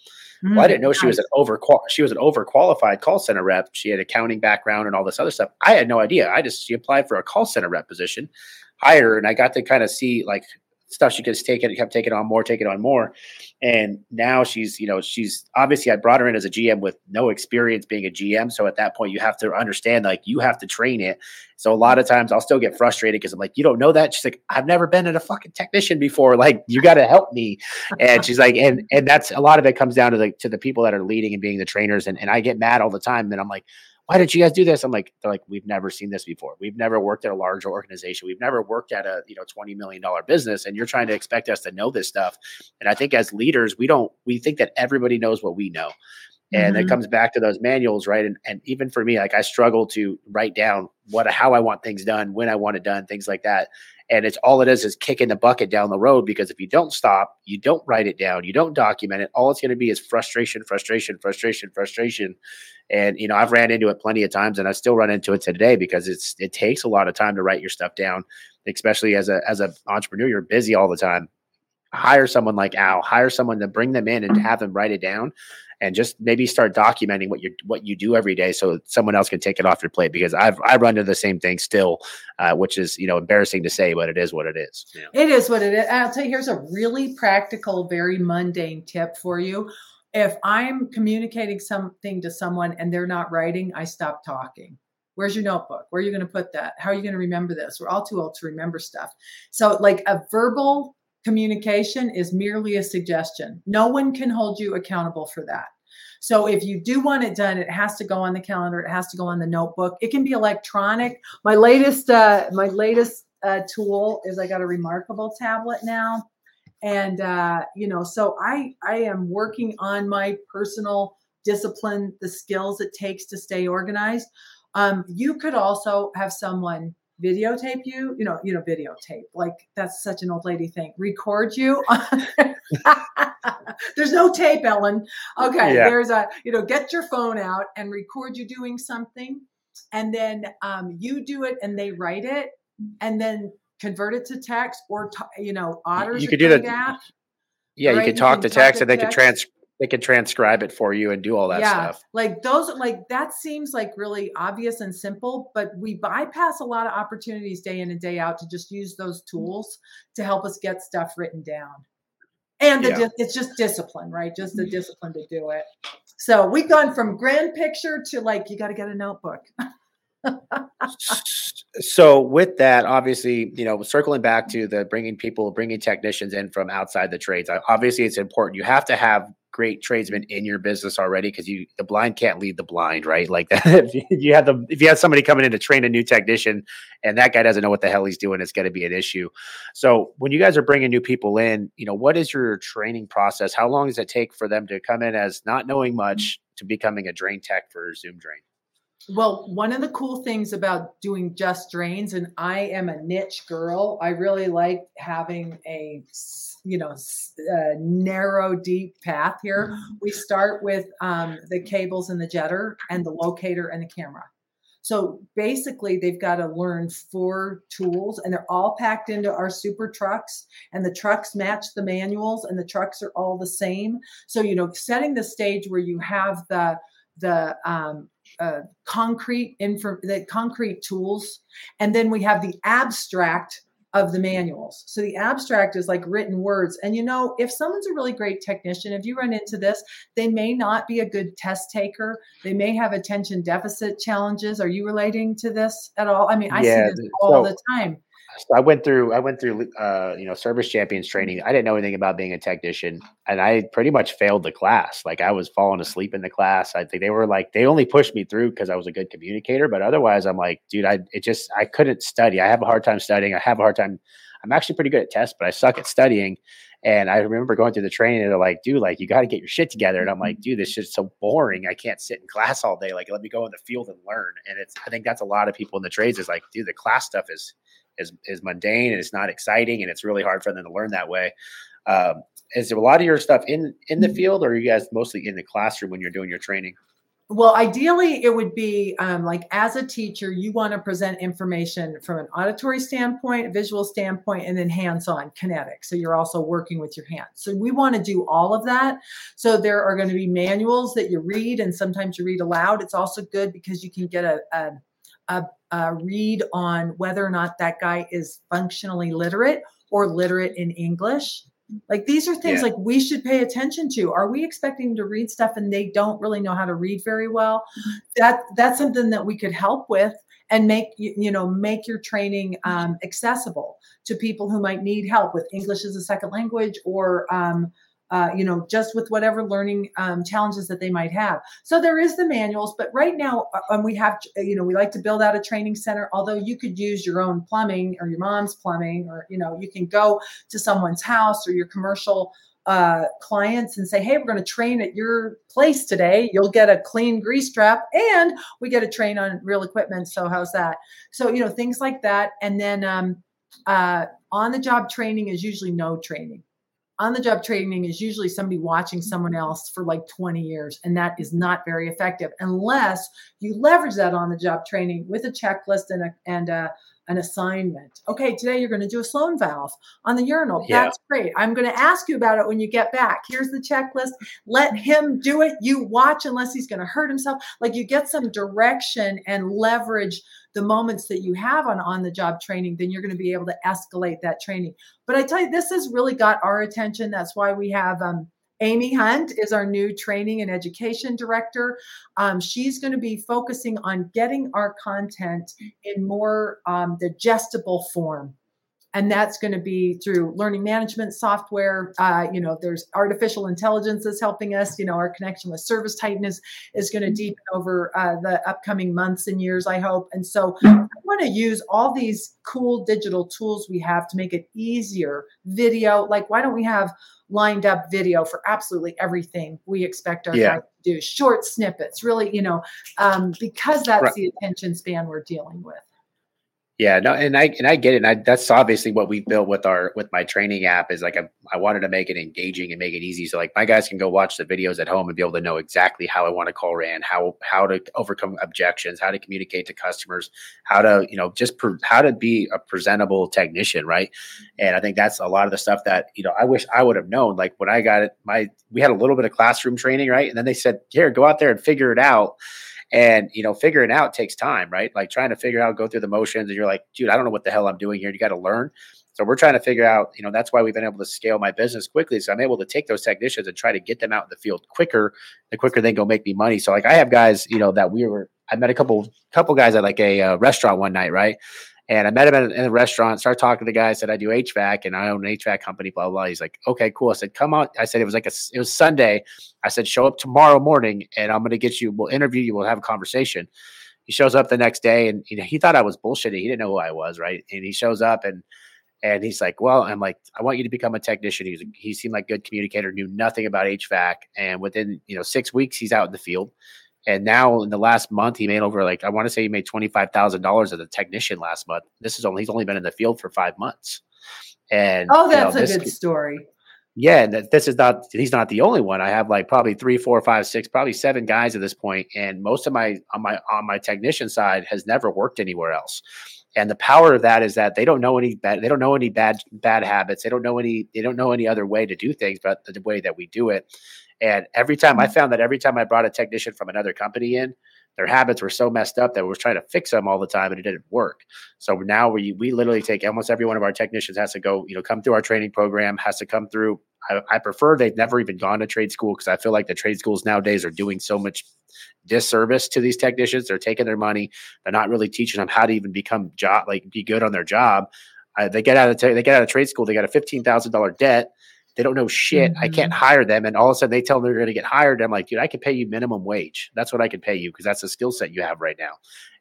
Mm-hmm. Well, I didn't know she was an over she was an overqualified call center rep. She had accounting background and all this other stuff. I had no idea. I just she applied for a call center rep position, hired and I got to kind of see like stuff she could take it, kept taking on more, taking on more. And now she's, you know, she's obviously I brought her in as a GM with no experience being a GM. So at that point, you have to understand like you have to train it. So a lot of times I'll still get frustrated because I'm like, you don't know that. She's like, I've never been in a fucking technician before. Like, you got to help me. And she's like, and and that's a lot of it comes down to like to the people that are leading and being the trainers. And and I get mad all the time. And I'm like, why did you guys do this? I'm like, they're like, we've never seen this before. We've never worked at a larger organization. We've never worked at a, you know, $20 million business. And you're trying to expect us to know this stuff. And I think as leaders, we don't, we think that everybody knows what we know. And mm-hmm. it comes back to those manuals, right? And and even for me, like I struggle to write down what how I want things done, when I want it done, things like that. And it's all it is is kicking the bucket down the road because if you don't stop, you don't write it down, you don't document it, all it's going to be is frustration, frustration, frustration, frustration. And you know, I've ran into it plenty of times, and I still run into it today because it's it takes a lot of time to write your stuff down, especially as a as an entrepreneur. You're busy all the time. Hire someone like Al. Hire someone to bring them in and have them write it down, and just maybe start documenting what you what you do every day so someone else can take it off your plate because I've I run into the same thing still, uh, which is you know embarrassing to say, but it is what it is. It is what it is. I'll tell you, here's a really practical, very mundane tip for you. If I'm communicating something to someone and they're not writing, I stop talking. Where's your notebook? Where are you going to put that? How are you going to remember this? We're all too old to remember stuff. So, like a verbal communication is merely a suggestion. No one can hold you accountable for that. So if you do want it done, it has to go on the calendar. It has to go on the notebook. It can be electronic. My latest, uh, my latest uh, tool is I got a remarkable tablet now, and uh, you know, so I I am working on my personal discipline, the skills it takes to stay organized. Um, you could also have someone videotape you, you know, you know, videotape. Like that's such an old lady thing. Record you. there's no tape, Ellen. Okay, yeah. there's a, you know, get your phone out and record you doing something, and then um, you do it and they write it, and then convert it to text or t- you know, otters. You could do that. Yeah, right? you could talk you to text, and they could trans they can transcribe it for you and do all that yeah, stuff. Like those, like that seems like really obvious and simple, but we bypass a lot of opportunities day in and day out to just use those mm. tools to help us get stuff written down. And the, yeah. it's just discipline, right? Just the mm. discipline to do it. So we've gone from grand picture to like, you got to get a notebook. so with that obviously you know circling back to the bringing people bringing technicians in from outside the trades obviously it's important you have to have great tradesmen in your business already because you the blind can't lead the blind, right? Like that. if you have the if you have somebody coming in to train a new technician and that guy doesn't know what the hell he's doing, it's going to be an issue. So when you guys are bringing new people in, you know what is your training process? How long does it take for them to come in as not knowing mm-hmm. much to becoming a drain tech for Zoom Drain? Well, one of the cool things about doing just drains, and I am a niche girl, I really like having a you know a narrow, deep path here. We start with um, the cables and the jetter, and the locator and the camera. So basically, they've got to learn four tools, and they're all packed into our super trucks. And the trucks match the manuals, and the trucks are all the same. So you know, setting the stage where you have the the um, uh, concrete info, the concrete tools, and then we have the abstract of the manuals. So the abstract is like written words. And you know, if someone's a really great technician, if you run into this, they may not be a good test taker. They may have attention deficit challenges. Are you relating to this at all? I mean, I yeah, see this all so, the time. So I went through I went through uh, you know service champions training. I didn't know anything about being a technician, and I pretty much failed the class. Like I was falling asleep in the class. I think they were like they only pushed me through because I was a good communicator, but otherwise I'm like, dude, I it just I couldn't study. I have a hard time studying. I have a hard time. I'm actually pretty good at tests, but I suck at studying. And I remember going through the training, and they're like, dude, like you got to get your shit together. And I'm like, dude, this is so boring. I can't sit in class all day. Like, let me go in the field and learn. And it's I think that's a lot of people in the trades is like, dude, the class stuff is is is mundane and it's not exciting and it's really hard for them to learn that way. Um, is there a lot of your stuff in in the field, or are you guys mostly in the classroom when you're doing your training? Well, ideally, it would be um, like as a teacher, you want to present information from an auditory standpoint, visual standpoint, and then hands on kinetic. So you're also working with your hands. So we want to do all of that. So there are going to be manuals that you read, and sometimes you read aloud. It's also good because you can get a, a a, a read on whether or not that guy is functionally literate or literate in English. Like these are things yeah. like we should pay attention to. Are we expecting to read stuff and they don't really know how to read very well? Mm-hmm. That that's something that we could help with and make you know make your training um, accessible to people who might need help with English as a second language or um, uh, you know, just with whatever learning um, challenges that they might have. So there is the manuals, but right now, uh, um, we have, you know, we like to build out a training center. Although you could use your own plumbing or your mom's plumbing, or you know, you can go to someone's house or your commercial uh, clients and say, hey, we're going to train at your place today. You'll get a clean grease trap and we get a train on real equipment. So, how's that? So, you know, things like that. And then um, uh, on the job training is usually no training on the job training is usually somebody watching someone else for like 20 years and that is not very effective unless you leverage that on the job training with a checklist and a and a an assignment. Okay, today you're going to do a Sloan valve on the urinal. Yeah. That's great. I'm going to ask you about it when you get back. Here's the checklist. Let him do it. You watch unless he's going to hurt himself. Like you get some direction and leverage the moments that you have on on the job training, then you're going to be able to escalate that training. But I tell you, this has really got our attention. That's why we have um, Amy Hunt is our new training and education director. Um, she's going to be focusing on getting our content in more um, digestible form. And that's going to be through learning management software. Uh, you know, there's artificial intelligence that's helping us. You know, our connection with Service Titan is, is going to deepen over uh, the upcoming months and years, I hope. And so I want to use all these cool digital tools we have to make it easier. Video, like, why don't we have lined up video for absolutely everything we expect our Yeah. guys to do. Short snippets, really, you know, um, because that's Right. the attention span we're dealing with. Yeah, no, and I and I get it. And I, that's obviously what we've built with our with my training app is like I, wanted to make it engaging and make it easy, so like my guys can go watch the videos at home and be able to know exactly how I want to call Rand, how how to overcome objections, how to communicate to customers, how to you know just how to be a presentable technician, right? And I think that's a lot of the stuff that you know I wish I would have known. Like when I got it, my we had a little bit of classroom training, right? And then they said, here, go out there and figure it out. And you know, figuring out takes time, right? Like trying to figure out, go through the motions, and you're like, dude, I don't know what the hell I'm doing here. You got to learn. So we're trying to figure out, you know, that's why we've been able to scale my business quickly. So I'm able to take those technicians and try to get them out in the field quicker. The quicker they go make me money. So like I have guys, you know, that we were. I met a couple couple guys at like a uh, restaurant one night, right? And I met him in, in a restaurant, started talking to the guy, said, I do HVAC and I own an HVAC company, blah, blah, blah. He's like, okay, cool. I said, come on. I said, it was like a, it was Sunday. I said, show up tomorrow morning and I'm going to get you, we'll interview you, we'll have a conversation. He shows up the next day and you know, he thought I was bullshitting. He didn't know who I was, right? And he shows up and and he's like, "Well, I'm like, I want you to become a technician." He seemed like a good communicator, knew nothing about HVAC, and within you know six weeks, he's out in the field. And now in the last month, he made over like I want to say he made twenty five thousand dollars as a technician last month. This is only he's only been in the field for five months. And Oh, you know, that's a good story. yeah, and this is not he's not the only one. I have like probably three, four, five, six, probably seven guys at this point, and most of my on my on my technician side has never worked anywhere else. And the power of that is that they don't know any bad they don't know any bad bad habits. They don't know any they don't know any other way to do things but the way that we do it. And every time I found that every time I brought a technician from another company in, their habits were so messed up that we were trying to fix them all the time and it didn't work. So now we we literally take almost every one of our technicians has to go, you know, come through our training program, has to come through. I, I prefer they've never even gone to trade school because I feel like the trade schools nowadays are doing so much disservice to these technicians. They're taking their money. They're not really teaching them how to even become job like be good on their job. Uh, they get out of t- they get out of trade school. They got a fifteen thousand dollar debt. They don't know shit. I can't mm-hmm. hire them, and all of a sudden they tell them they're going to get hired. I'm like, dude, I can pay you minimum wage. That's what I can pay you because that's the skill set you have right now,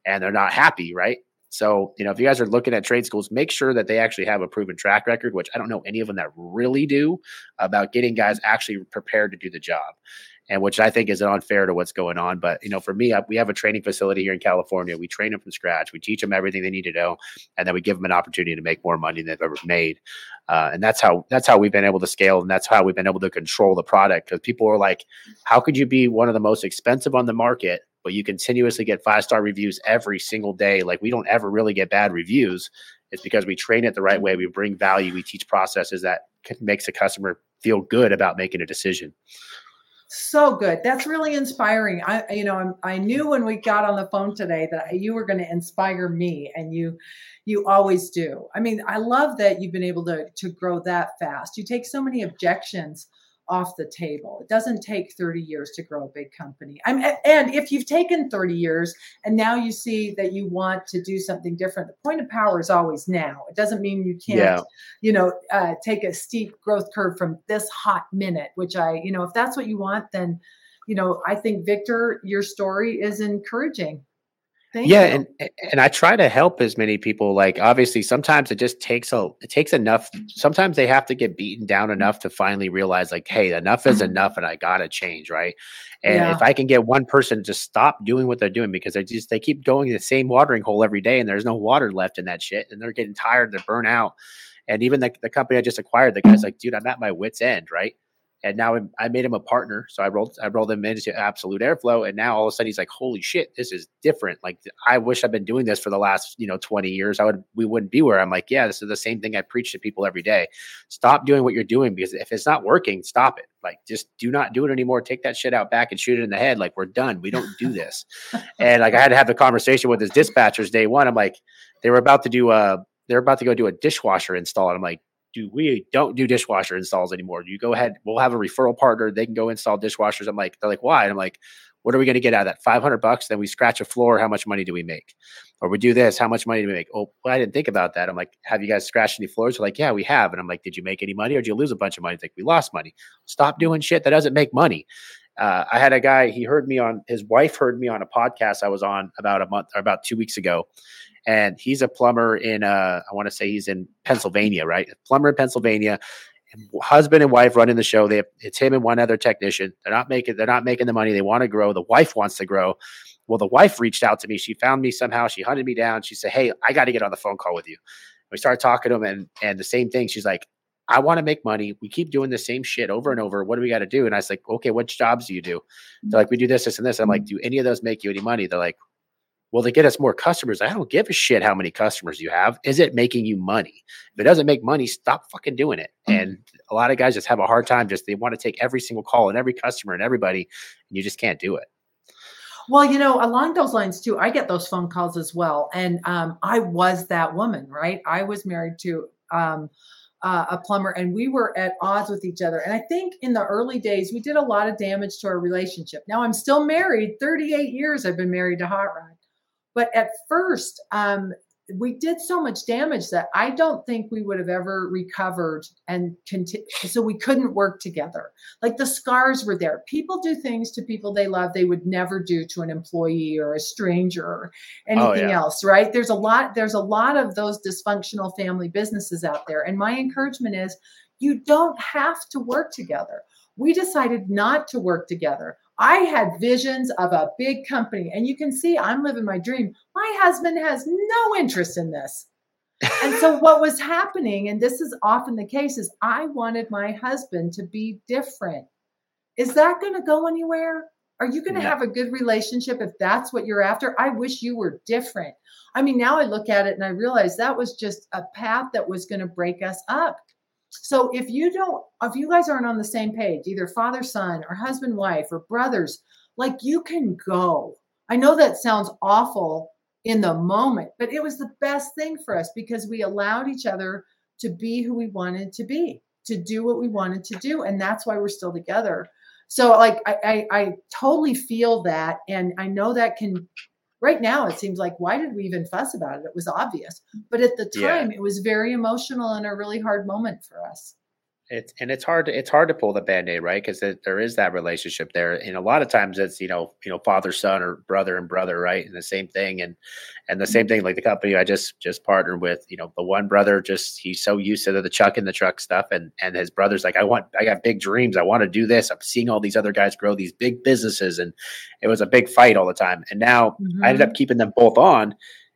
and they're not happy, right? So, you know, if you guys are looking at trade schools, make sure that they actually have a proven track record, which I don't know any of them that really do, about getting guys actually prepared to do the job. And which I think is unfair to what's going on. But, you know, for me, I, we have a training facility here in California. We train them from scratch. We teach them everything they need to know. And then we give them an opportunity to make more money than they've ever made. Uh, and that's how that's how we've been able to scale. And that's how we've been able to control the product. Because people are like, how could you be one of the most expensive on the market but you continuously get five star reviews every single day. Like we don't ever really get bad reviews. It's because we train it the right way. We bring value. We teach processes that makes a customer feel good about making a decision. So good. That's really inspiring. I, you know, I'm, I knew when we got on the phone today that you were going to inspire me, and you, you always do. I mean, I love that you've been able to to grow that fast. You take so many objections off the table. It doesn't take 30 years to grow a big company. I'm, and if you've taken 30 years and now you see that you want to do something different, the point of power is always now. It doesn't mean you can't, Yeah. you know, uh, take a steep growth curve from this hot minute, which I, you know, if that's what you want, then, you know, I think Victor, your story is encouraging. Thank yeah, you. and and I try to help as many people. Like obviously, sometimes it just takes a it takes enough. Sometimes they have to get beaten down enough to finally realize, like, hey, enough is mm-hmm. enough, and I gotta change, right? And Yeah. if I can get one person to stop doing what they're doing because they just they keep going to the same watering hole every day, and there's no water left in that shit, and they're getting tired, they're burnt out. And even the, the company I just acquired, the guy's like, dude, I'm at my wits end, right? And now I'm- I made him a partner. So I rolled I rolled him into Absolute Airflow, and now all of a sudden he's like, "Holy shit, this is different!" Like I wish I'd been doing this for the last you know 20 years. I would we wouldn't be where I'm like, yeah, this is the same thing I preach to people every day. Stop doing what you're doing because if it's not working, stop it. Like just do not do it anymore. Take that shit out back and shoot it in the head. Like we're done. We don't do this. and like I had to have the conversation with his dispatchers day one. I'm like, they were about to do a they're about to go do a dishwasher install, and I'm like do we don't do dishwasher installs anymore. Do you go ahead, we'll have a referral partner. They can go install dishwashers. I'm like, they're like, why? And I'm like, what are we going to get out of that? 500 bucks. Then we scratch a floor. How much money do we make? Or we do this. How much money do we make? Oh, well, I didn't think about that. I'm like, have you guys scratched any floors? They're like, yeah, we have. And I'm like, did you make any money or did you lose a bunch of money? It's like, we lost money. Stop doing shit that doesn't make money. Uh, I had a guy, he heard me on, his wife heard me on a podcast I was on about a month or about two weeks ago and he's a plumber in uh I want to say he's in Pennsylvania, right? A plumber in Pennsylvania. Husband and wife running the show. They have, it's him and one other technician. They're not making they're not making the money. They want to grow. The wife wants to grow. Well, the wife reached out to me. She found me somehow. She hunted me down. She said, "Hey, I got to get on the phone call with you." We started talking to him, and and the same thing. She's like, "I want to make money. We keep doing the same shit over and over. What do we got to do?" And I was like, "Okay, what jobs do you do?" They're like, "We do this, this, and this." I'm like, "Do any of those make you any money?" They're like, well, they get us more customers. I don't give a shit how many customers you have. Is it making you money? If it doesn't make money, stop fucking doing it. Mm-hmm. And a lot of guys just have a hard time. Just they want to take every single call and every customer and everybody, and you just can't do it. Well, you know, along those lines too, I get those phone calls as well. And um, I was that woman, right? I was married to um, uh, a plumber and we were at odds with each other. And I think in the early days, we did a lot of damage to our relationship. Now I'm still married, 38 years I've been married to Hot Rod. But at first, um, we did so much damage that I don't think we would have ever recovered and continue. So we couldn't work together. Like the scars were there. People do things to people they love they would never do to an employee or a stranger or anything oh, yeah. else, right? There's a lot. There's a lot of those dysfunctional family businesses out there, and my encouragement is you don't have to work together. We decided not to work together. I had visions of a big company, and you can see I'm living my dream. My husband has no interest in this. and so, what was happening, and this is often the case, is I wanted my husband to be different. Is that going to go anywhere? Are you going to have a good relationship if that's what you're after? I wish you were different. I mean, now I look at it and I realize that was just a path that was going to break us up. So if you don't, if you guys aren't on the same page, either father, son, or husband, wife, or brothers, like you can go. I know that sounds awful in the moment, but it was the best thing for us because we allowed each other to be who we wanted to be, to do what we wanted to do. And that's why we're still together. So like I, I, I totally feel that. And I know that can right now it seems like why did we even fuss about it? It was obvious. But at the time yeah. it was very emotional and a really hard moment for us it's and it's hard to it's hard to pull the band-aid right? Because there is that relationship there and a lot of times it's you know you know father son or brother and brother right? And the same thing and and the same thing like the company i just just partnered with you know the one brother just he's so used to the, the chuck in the truck stuff and and his brother's like i want i got big dreams i want to do this i'm seeing all these other guys grow these big businesses and it was a big fight all the time and now mm-hmm. i ended up keeping them both on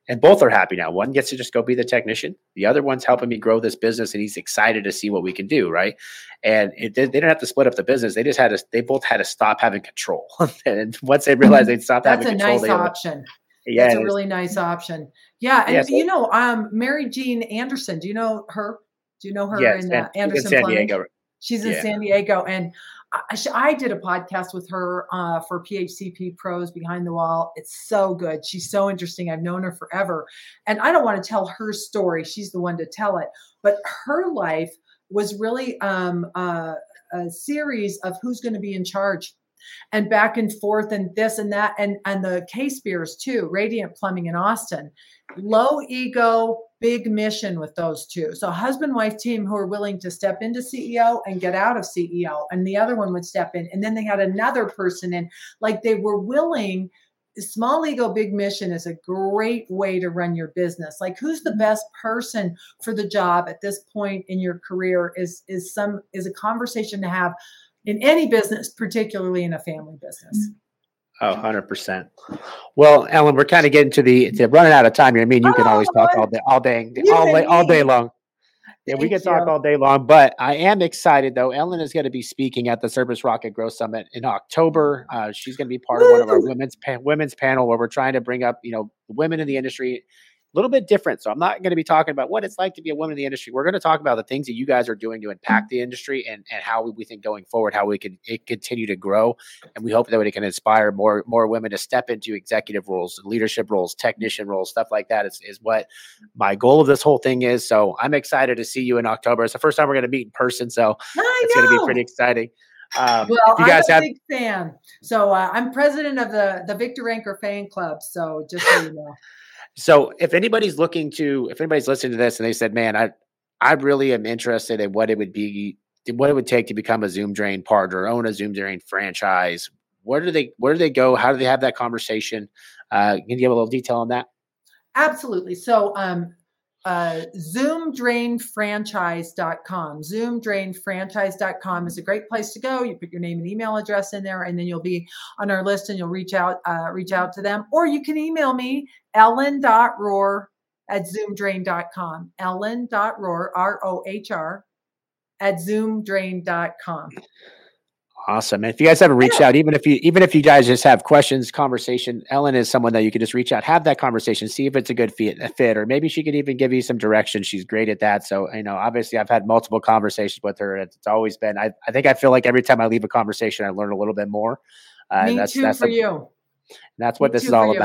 and both are happy now. One gets to just go be the technician. The other one's helping me grow this business, and he's excited to see what we can do. Right, and it, they didn't have to split up the business. They just had to. They both had to stop having control. and once they realized they stopped stop That's having control, that's a nice option. Yeah, That's a really nice option. Yeah, and yeah, so, you know, um, Mary Jean Anderson. Do you know her? Do you know her yes, in uh, Anderson? In San Diego. She's in yeah. San Diego, and I, did a podcast with her uh, for PHCP Pros Behind the Wall. It's so good. She's so interesting. I've known her forever. And I don't want to tell her story. She's the one to tell it. But her life was really um, uh, a series of who's going to be in charge and back and forth and this and that and and the K Spears too, Radiant Plumbing in Austin. Low ego, big mission with those two. So husband wife team who are willing to step into CEO and get out of CEO, and the other one would step in, and then they had another person in. Like they were willing. Small ego, big mission is a great way to run your business. Like who's the best person for the job at this point in your career is is some is a conversation to have in any business, particularly in a family business. Oh, 100%. Well, Ellen, we're kind of getting to the to running out of time here. I mean, you can always talk all day, all day, all day, all day long. Yeah, we can talk all day long, but I am excited though. Ellen is going to be speaking at the Service Rocket Growth Summit in October. Uh, she's going to be part of one of our women's pa- women's panel where we're trying to bring up, you know, women in the industry little bit different. So I'm not going to be talking about what it's like to be a woman in the industry. We're going to talk about the things that you guys are doing to impact the industry and and how we, we think going forward how we can it continue to grow. And we hope that it can inspire more more women to step into executive roles, leadership roles, technician roles, stuff like that is, is what my goal of this whole thing is. So I'm excited to see you in October. It's the first time we're going to meet in person, so it's going to be pretty exciting. Um, Well, you guys I'm a have big fan. So uh, I'm president of the the Victor Anchor fan club. So just so you know. So if anybody's looking to, if anybody's listening to this and they said, "Man, I, I really am interested in what it would be, what it would take to become a Zoom Drain partner, own a Zoom Drain franchise," where do they, where do they go? How do they have that conversation? Uh, can you give a little detail on that? Absolutely. So um uh zoomdrainfranchise.com. Zoomdrainfranchise.com is a great place to go. You put your name and email address in there and then you'll be on our list and you'll reach out uh, reach out to them or you can email me ellen.rohr at zoomdrain.com. ellen.rohr R O H R at zoomdrain.com. Awesome. And if you guys haven't reached out, even if you even if you guys just have questions, conversation, Ellen is someone that you can just reach out, have that conversation, see if it's a good fit, a fit, or maybe she could even give you some direction. She's great at that. So you know, obviously, I've had multiple conversations with her. and It's always been. I, I think I feel like every time I leave a conversation, I learn a little bit more. Uh, me that's too that's for the- you. that's what Me this is all you.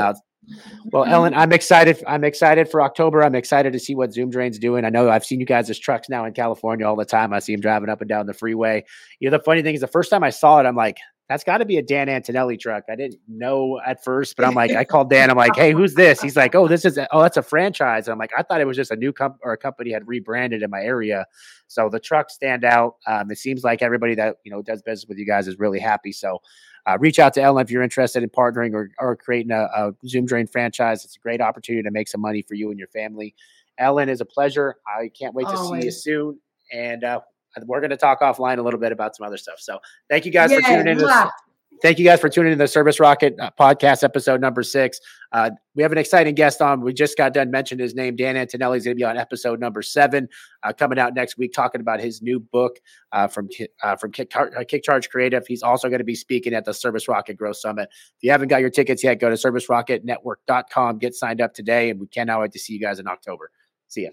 Well, Ellen, I'm excited. I'm excited for October. I'm excited to see what Zoom Drain's doing. I know I've seen you guys trucks now in California all the time. I see them driving up and down the freeway. You know, the funny thing is, the first time I saw it, I'm like, that's got to be a Dan Antonelli truck. I didn't know at first, but I'm like, I called Dan. I'm like, hey, who's this? He's like, oh, this is, a, oh, that's a franchise. I'm like, I thought it was just a new comp or a company had rebranded in my area. So the trucks stand out. Um, it seems like everybody that you know does business with you guys is really happy. So uh, reach out to Ellen if you're interested in partnering or, or creating a, a Zoom Drain franchise. It's a great opportunity to make some money for you and your family. Ellen is a pleasure. I can't wait to see you soon. And uh, we're going to talk offline a little bit about some other stuff. So thank you guys for tuning in. Thank you guys for tuning in to the Service Rocket uh, podcast episode number six. Uh, we have an exciting guest on. We just got done mentioning his name. Dan Antonelli is going to be on episode number seven, uh, coming out next week, talking about his new book uh, from uh, from Kick, uh, KickCharge Creative. He's also going to be speaking at the Service Rocket Growth Summit. If you haven't got your tickets yet, go to servicerocketnetwork.com, get signed up today, and we cannot wait to see you guys in October. See ya.